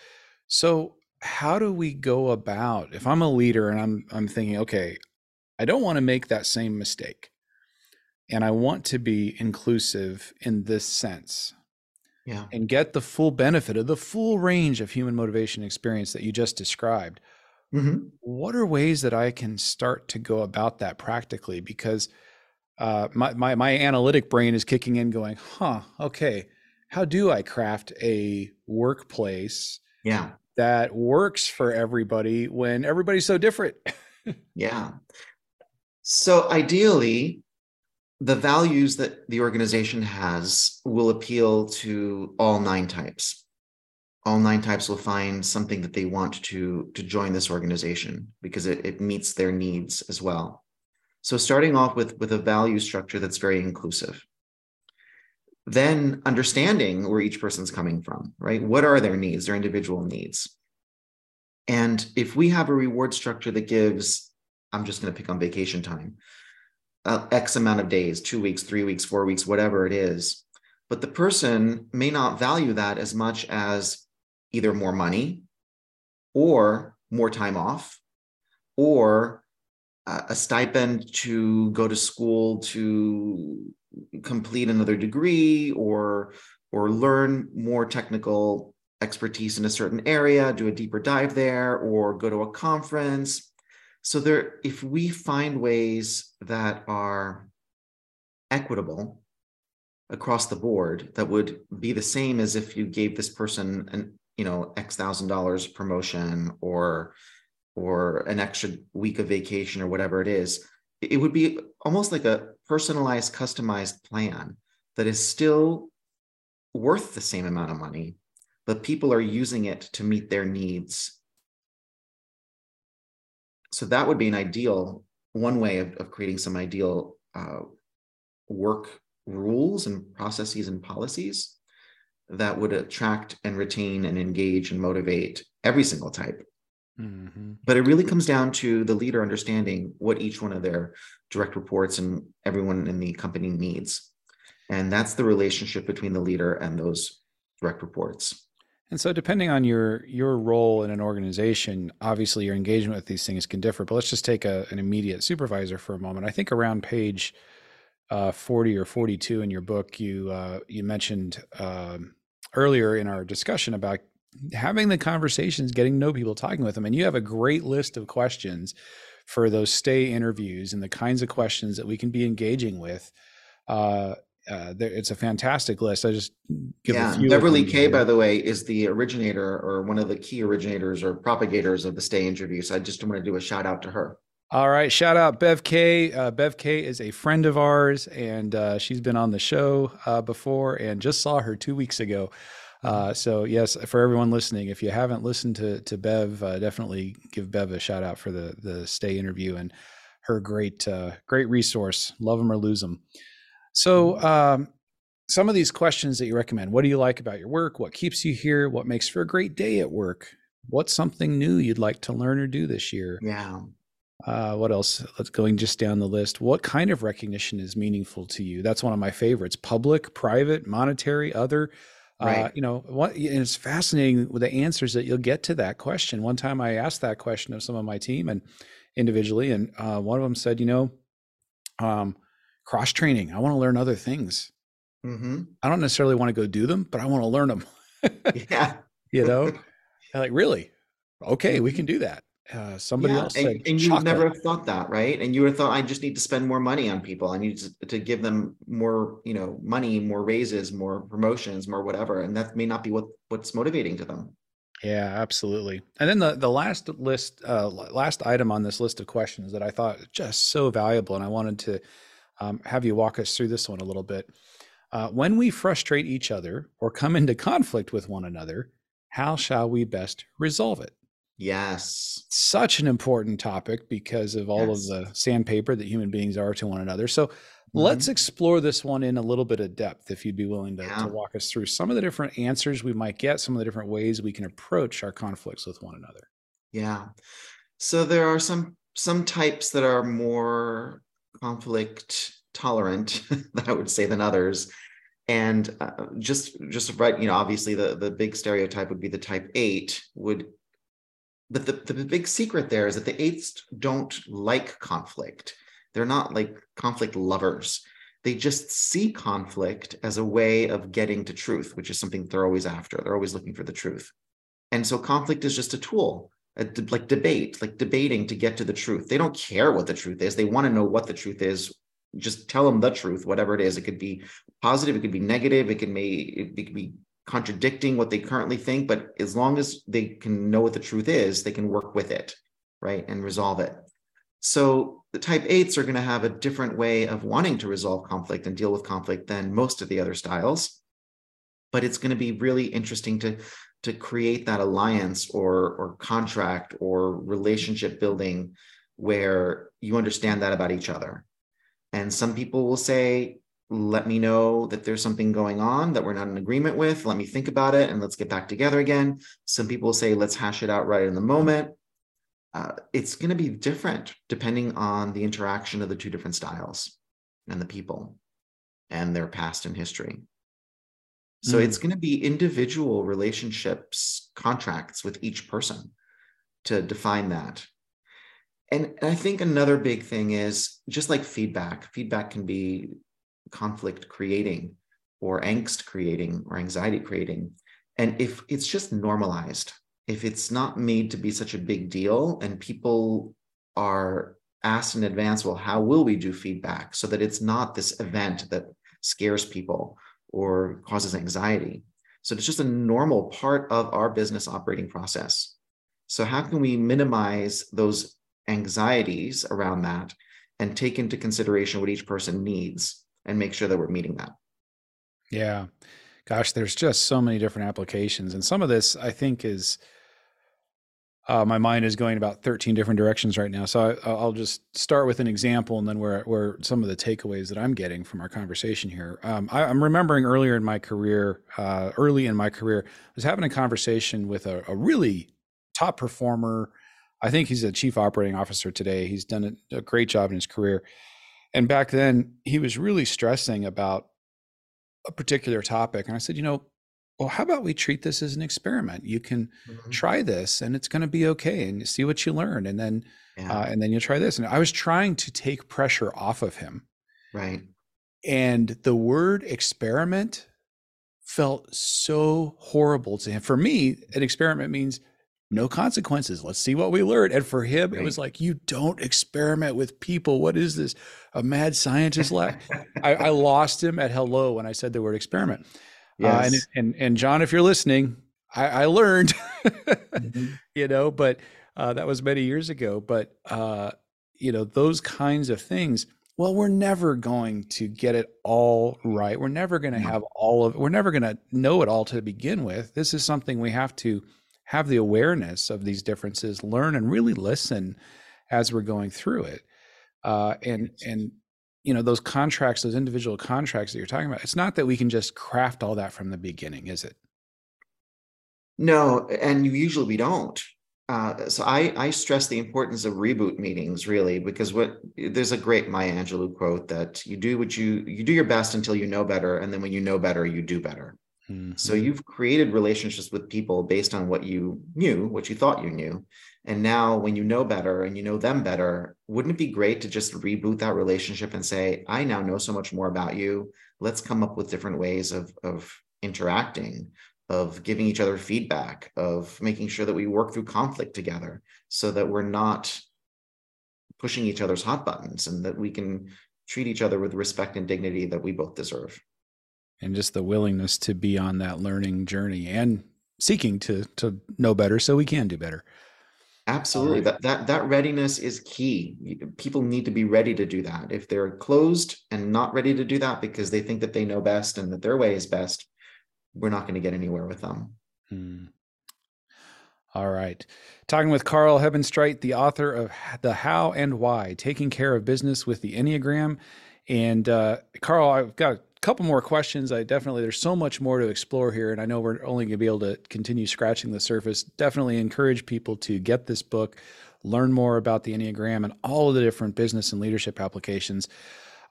So how do we go about if i'm a leader and i'm i'm thinking okay i don't want to make that same mistake and I want to be inclusive in this sense. Yeah. And get the full benefit of the full range of human motivation experience that you just described. Mm-hmm. What are ways that I can start to go about that practically? Because uh, my, my my analytic brain is kicking in, going, "Huh, okay, how do I craft a workplace yeah. that works for everybody when everybody's so different?" [LAUGHS] yeah. So ideally, the values that the organization has will appeal to all nine types. All nine types will find something that they want to, to join this organization because it, it meets their needs as well. So starting off with, with a value structure that's very inclusive. Then understanding where each person's coming from, right? What are their needs, their individual needs? And if we have a reward structure that gives, I'm just going to pick on vacation time, uh, X amount of days, two weeks, three weeks, four weeks, whatever it is. But the person may not value that as much as either more money or more time off or uh, a stipend to go to school to complete another degree or or learn more technical expertise in a certain area do a deeper dive there or go to a conference so there, if we find ways that are equitable across the board, that would be the same as if you gave this person an, you know, X thousand dollars promotion or or an extra week of vacation or whatever it is, it would be almost like a personalized, customized plan that is still worth the same amount of money, but people are using it to meet their needs so that would be an ideal one way of, of creating some ideal uh, work rules and processes and policies that would attract and retain and engage and motivate every single type. Mm-hmm. But it really comes down to the leader understanding what each one of their direct reports and everyone in the company needs. And that's the relationship between the leader and those direct reports. And so, depending on your your role in an organization, obviously your engagement with these things can differ. But let's just take a, an immediate supervisor for a moment. I think around page uh, forty or forty two in your book, you uh, you mentioned um, earlier in our discussion about having the conversations, getting to know people, talking with them, and you have a great list of questions for those stay interviews and the kinds of questions that we can be engaging with. Uh, uh, there, it's a fantastic list. I just give yeah. Beverly Kaye, by the way, is the originator or one of the key originators or propagators of the stay interview. So I just want to do a shout out to her. All right, shout out Bev Kaye. Uh, Bev Kaye is a friend of ours, and uh, she's been on the show uh, before, and just saw her two weeks ago. Uh, so yes, for everyone listening, if you haven't listened to to Bev, uh, definitely give Bev a shout out for the the stay interview and her great uh, great resource. Love them or lose them. So mm-hmm. um, some of these questions that you recommend. What do you like about your work? What keeps you here? What makes for a great day at work? What's something new you'd like to learn or do this year? Yeah. Uh, what else? Let's going just down the list. What kind of recognition is meaningful to you? That's one of my favorites. Public, private, monetary, other. Uh, right. Uh, you know what? And it's fascinating with the answers that you'll get to that question. One time I asked that question of some of my team and individually, and uh, one of them said, you know, um, cross training. I want to learn other things. Mm-hmm. I don't necessarily want to go do them, but I want to learn them. [LAUGHS] yeah. You know, [LAUGHS] like really, okay, we can mm-hmm. do that. Uh, somebody yeah, else and, said, and you would never have thought that, right? And you would have thought, I just need to spend more money on people. I need to, to give them more, you know, money, more raises, more promotions, more whatever. And that may not be what what's motivating to them. Yeah, absolutely. And then the the last list, uh, last item on this list of questions that I thought just so valuable, and I wanted to um, have you walk us through this one a little bit. Uh, when we frustrate each other or come into conflict with one another, how shall we best resolve it? Yes. Such an important topic because of all yes. of the sandpaper that human beings are to one another. So mm-hmm. let's explore this one in a little bit of depth if you'd be willing to, yeah. to, walk us through some of the different answers we might get, some of the different ways we can approach our conflicts with one another. Yeah. So there are some some types that are more conflict tolerant, that [LAUGHS] I would say, than others and uh, just just right you know obviously the the big stereotype would be the type 8 would but the, the big secret there is that the eights don't like conflict. They're not like conflict lovers. They just see conflict as a way of getting to truth, which is something they're always after. They're always looking for the truth. And so conflict is just a tool, a, like debate, like debating to get to the truth. They don't care what the truth is. They want to know what the truth is. Just tell them the truth, whatever it is. It could be positive, it could be negative, it could, may, it could be contradicting what they currently think, but as long as they can know what the truth is, they can work with it, right, and resolve it. So the type eights are going to have a different way of wanting to resolve conflict and deal with conflict than most of the other styles. But it's going to be really interesting to to create that alliance or or contract or relationship building where you understand that about each other. And some people will say, let me know that there's something going on that we're not in agreement with. Let me think about it and let's get back together again. Some people say, let's hash it out right in the moment. Uh, it's going to be different depending on the interaction of the two different styles and the people and their past and history. So mm. it's going to be individual relationships, contracts with each person to define that. And I think another big thing is just like feedback, feedback can be conflict creating or angst creating or anxiety creating. And if it's just normalized, if it's not made to be such a big deal and people are asked in advance, well, how will we do feedback so that it's not this event that scares people or causes anxiety? So it's just a normal part of our business operating process. So, how can we minimize those anxieties around that and take into consideration what each person needs and make sure that we're meeting that. Yeah. Gosh, there's just so many different applications. And some of this I think is uh, my mind is going about 13 different directions right now. So I, will just start with an example and then where, where some of the takeaways that I'm getting from our conversation here. Um, I, am remembering earlier in my career, uh, early in my career, I was having a conversation with a, a, really top performer. I think he's a chief operating officer today. He's done a, a great job in his career. And back then, he was really stressing about a particular topic. And I said, you know, well, how about we treat this as an experiment? You can mm-hmm. try this, and it's going to be okay, and see what you learn, and then, yeah. uh, and then you'll try this. And I was trying to take pressure off of him, right? And the word experiment felt so horrible to him. For me, an experiment means no consequences. Let's see what we learn. And for him, right. it was like, you don't experiment with people. What is this? A mad scientist? I, I, lost him at hello when I said the word experiment. Yes. Uh, and, and, and John, if you're listening, I, I learned, [LAUGHS] mm-hmm. you know, but uh, that was many years ago. But uh, you know, those kinds of things, well, we're never going to get it all right. We're never going to have all of we're never going to know it all to begin with. This is something we have to have the awareness of these differences, learn and really listen as we're going through it. Uh, and and you know those contracts, those individual contracts that you're talking about. It's not that we can just craft all that from the beginning, is it? No, and usually we don't. Uh, so I, I stress the importance of reboot meetings really because what there's a great Maya Angelou quote that you do what you you do your best until you know better and then when you know better you do better. Mm-hmm. So you've created relationships with people based on what you knew, what you thought you knew. And now when you know better and you know them better, wouldn't it be great to just reboot that relationship and say, I now know so much more about you. Let's come up with different ways of of interacting of giving each other feedback, of making sure that we work through conflict together so that we're not pushing each other's hot buttons and that we can treat each other with respect and dignity that we both deserve. And just the willingness to be on that learning journey and seeking to to know better so we can do better. Absolutely. That that that readiness is key. People need to be ready to do that. If they're closed and not ready to do that because they think that they know best and that their way is best, we're not going to get anywhere with them. Hmm. All right. Talking with Karl Hebenstreit, the author of The How and Why Taking Care of Business with the Enneagram. And uh, Karl, I've got couple more questions. I definitely, there's so much more to explore here. And I know we're only going to be able to continue scratching the surface. Definitely encourage people to get this book, learn more about the Enneagram and all of the different business and leadership applications.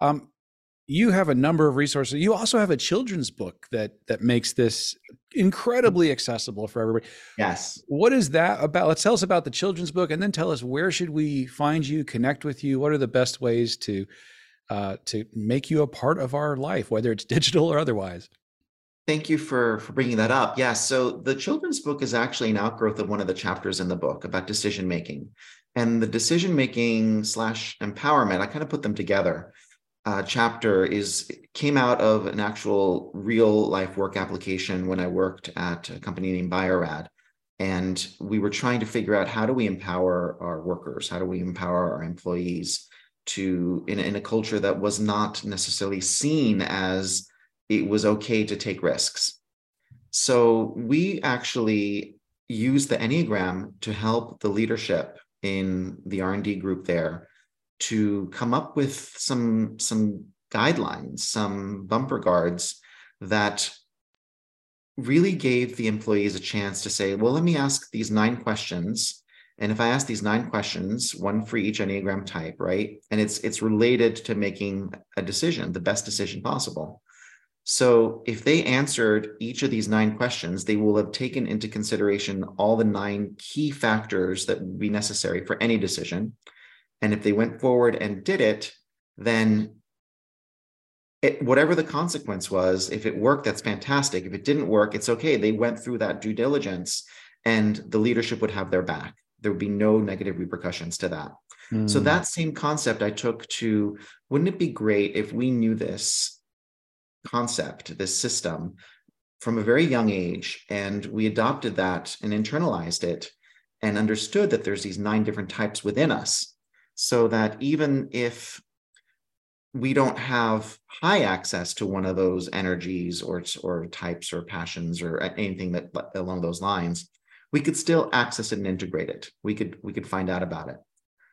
Um, you have a number of resources. You also have a children's book that that makes this incredibly accessible for everybody. Yes. What is that about? Let's tell us about the children's book, and then tell us where should we find you, connect with you. What are the best ways to uh, to make you a part of our life, whether it's [LAUGHS] digital or otherwise? Thank you for for bringing that up. Yeah, so the children's book is actually an outgrowth of one of the chapters in the book about decision making, and the decision making slash empowerment. I kind of put them together uh, chapter is came out of an actual real life work application when I worked at a company named Bio-Rad. And we were trying to figure out how do we empower our workers? How do we empower our employees to in, in a culture that was not necessarily seen as it was okay to take risks? So we actually use the Enneagram to help the leadership in the R&D group there to come up with some some guidelines, some bumper guards that really gave the employees a chance to say, well, let me ask these nine questions. And if I ask these nine questions, one for each Enneagram type, right? And it's it's related to making a decision, the best decision possible. So if they answered each of these nine questions, they will have taken into consideration all the nine key factors that would be necessary for any decision. And if they went forward and did it, then it, whatever the consequence was, if it worked, that's fantastic. If it didn't work, it's okay. They went through that due diligence and the leadership would have their back. There would be no negative repercussions to that. Mm. So, hmm. that same concept I took to wouldn't it be great if we knew this concept, this system from a very young age, and we adopted that and internalized it and understood that there's these nine different types within us so that even if we don't have high access to one of those energies or, or types or passions or anything that along those lines, we could still access it and integrate it. We could we could find out about it.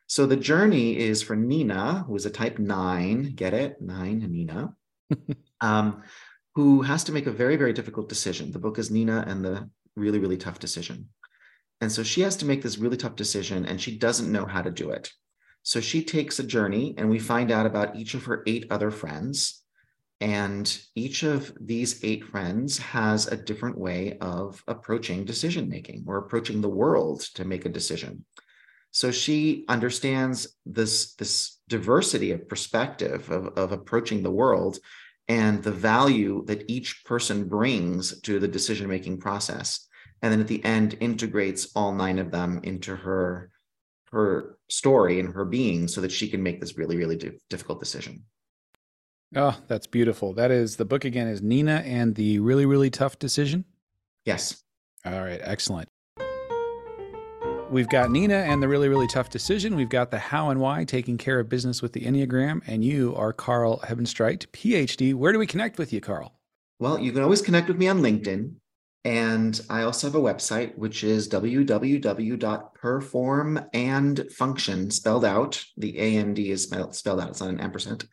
So the journey is for Nina, who is a type nine, get it? Nine, Nina, [LAUGHS] um, who has to make a very, very difficult decision. The book is Nina and the really, really tough decision. And so she has to make this really tough decision and she doesn't know how to do it. So she takes a journey, and we find out about each of her eight other friends. And each of these eight friends has a different way of approaching decision making or approaching the world to make a decision. So she understands this, this diversity of perspective of, of approaching the world and the value that each person brings to the decision making process. And then at the end, integrates all nine of them into her her story and her being so that she can make this really really difficult decision oh that's beautiful that is the book again is nina and the really really tough decision yes all right excellent we've got Nina and the really, really tough decision. We've got the how and why, taking care of business with the Enneagram. And you are Karl Hebenstreit, PhD. Where do we connect with you, Karl? Well, you can always connect with me on LinkedIn. And I also have a website, which is www.performandfunction, spelled out. The A N D is spelled out, it's not an ampersand.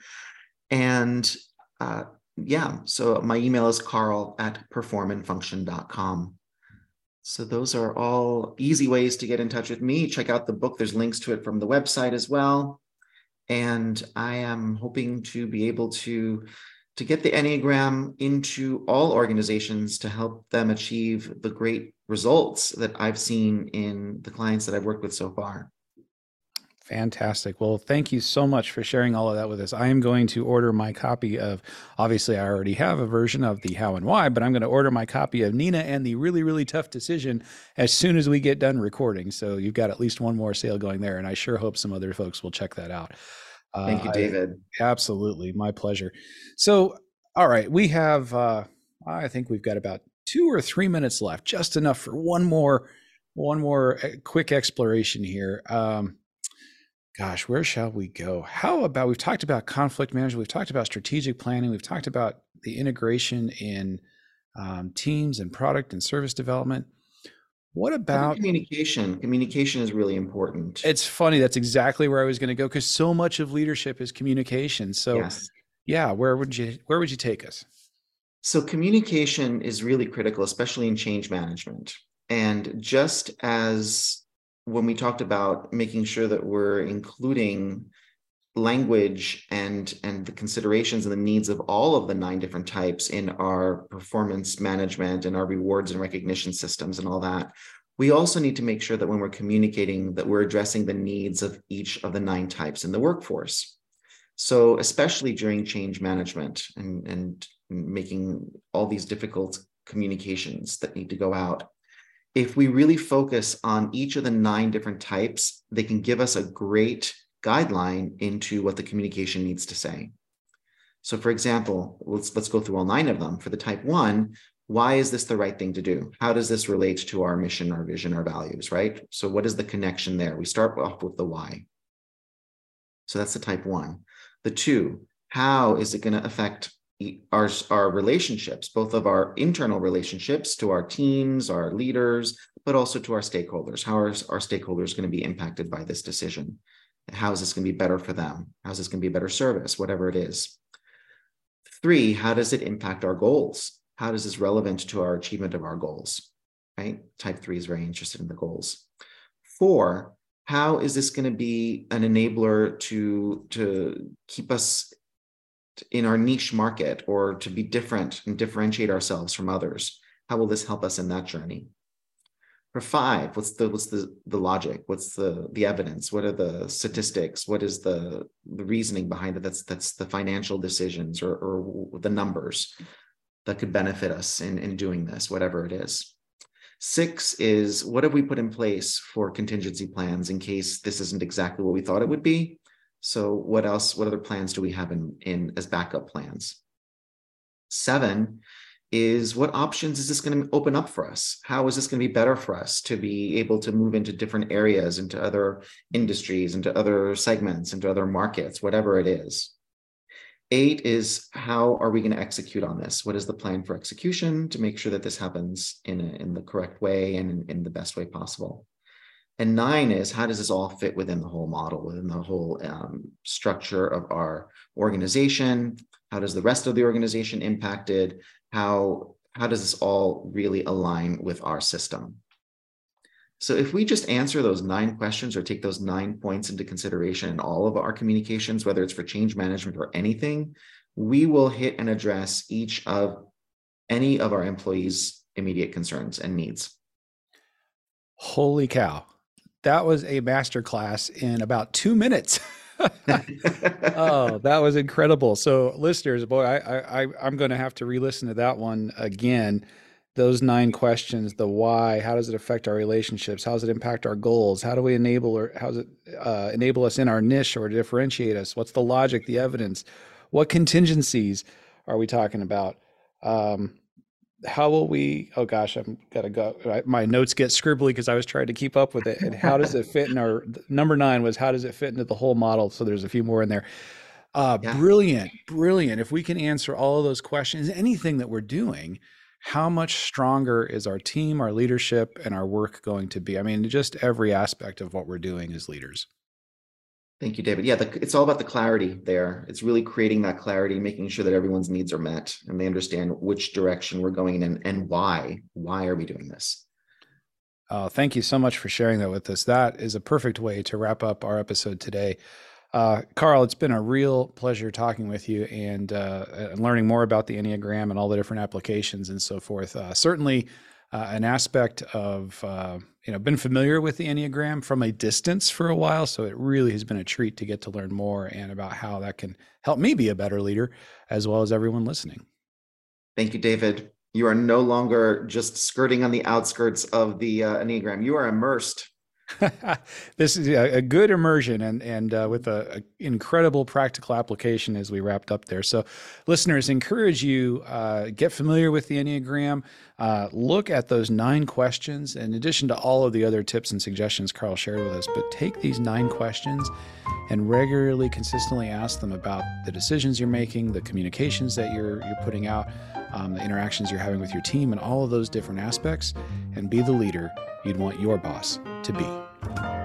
And uh, yeah, so my email is karl at performandfunction.com. So those are all easy ways to get in touch with me. Check out the book. There's links to it from the website as well. And I am hoping to be able to to get the Enneagram into all organizations to help them achieve the great results that I've seen in the clients that I've worked with so far. Fantastic. Well, thank you so much for sharing all of that with us. I am going to order my copy of, obviously, I already have a version of the how and why, but I'm going to order my copy of Nina and the really, really tough decision as soon as we get done recording. So you've got at least one more sale going there. And I sure hope some other folks will check that out. Thank you, uh, David. I, absolutely. My pleasure. So, all right, we have, uh, I think we've got about two or three minutes left, just enough for one more, one more uh, quick exploration here. Um, gosh, where shall we go? How about we've talked about conflict management, we've talked about strategic planning, we've talked about the integration in um, teams and product and service development. What about communication? Communication is really important. It's funny. That's exactly where I was going to go because so much of leadership is communication. So, yes. yeah, where would you where would you take us? So, communication is really critical, especially in change management. And just as when we talked about making sure that we're including language and and the considerations and the needs of all of the nine different types in our performance management and our rewards and recognition systems and all that we also need to make sure that when we're communicating that we're addressing the needs of each of the nine types in the workforce. So especially during change management and and making all these difficult communications that need to go out if we really focus on each of the nine different types, they can give us a great guideline into what the communication needs to say. So for example, let's, let's go through all nine of them. For the type one, why is this the right thing to do? How does this relate to our mission, our vision, our values, right? So what is the connection there? We start off with the why. So that's the type one. The two, how is it going to affect our, our relationships, both of our internal relationships to our teams, our leaders, but also to our stakeholders. How are our stakeholders going to be impacted by this decision? How is this going to be better for them? How is this going to be a better service, whatever it is? Three, how does it impact our goals? How does this relevant to our achievement of our goals? Right? Type three is very interested in the goals. Four, how is this going to be an enabler to, to keep us in our niche market or to be different and differentiate ourselves from others? How will this help us in that journey? For five, what's the what's the the logic? What's the the evidence? What are the statistics? What is the the reasoning behind it? That's that's the financial decisions or, or the numbers that could benefit us in, in doing this, whatever it is. Six is what have we put in place for contingency plans in case this isn't exactly what we thought it would be? So what else, what other plans do we have in, in as backup plans? Seven is what options is this going to open up for us? How is this going to be better for us to be able to move into different areas, into other industries, into other segments, into other markets, whatever it is? Eight is how are we going to execute on this? What is the plan for execution to make sure that this happens in, a, in the correct way and in, in the best way possible? And nine is how does this all fit within the whole model, within the whole um, structure of our organization? How does the rest of the organization impacted? How how does this all really align with our system? So if we just answer those nine questions or take those nine points into consideration in all of our communications, whether it's for change management or anything, we will hit and address each of any of our employees' immediate concerns and needs. Holy cow that was a master class in about two minutes. [LAUGHS] oh, that was incredible. So, listeners, boy, I, I, I'm going to have to re-listen to that one again. Those nine questions: the why, how does it affect our relationships? How does it impact our goals? How do we enable or how does it uh, enable us in our niche or differentiate us? What's the logic, the evidence? What contingencies are we talking about? Um, how will we? Oh gosh, I'm gotta go. My notes get scribbly because I was trying to keep up with it. And how does it fit in our number nine was how does it fit into the whole model? So there's a few more in there. Uh, yeah. Brilliant, brilliant. If we can answer all of those questions, anything that we're doing, how much stronger is our team, our leadership, and our work going to be? I mean, just every aspect of what we're doing as leaders. Thank you, David. Yeah, the, it's all about the clarity there. It's really creating that clarity, making sure that everyone's needs are met and they understand which direction we're going in and, and why. Why are we doing this? Uh, thank you so much for sharing that with us. That is a perfect way to wrap up our episode today. Uh, Karl, it's been a real pleasure talking with you and, uh, and learning more about the Enneagram and all the different applications and so forth. Uh, certainly, uh, an aspect of uh, you know been familiar with the Enneagram from a distance for a while, so it really has been a treat to get to learn more and about how that can help me be a better leader, as well as everyone listening. Thank you, David. You are no longer just skirting on the outskirts of the uh, Enneagram. You are immersed [LAUGHS] this is a, a, good immersion and and uh, with a, a, incredible practical application as we wrapped up there. So, listeners, encourage you uh, get familiar with the Enneagram. Uh, look at those nine questions, in addition to all of the other tips and suggestions Karl shared with us. But take these nine questions and regularly, consistently ask them about the decisions you're making, the communications that you're you're putting out, um, the interactions you're having with your team, and all of those different aspects, and be the leader you'd want your boss to be.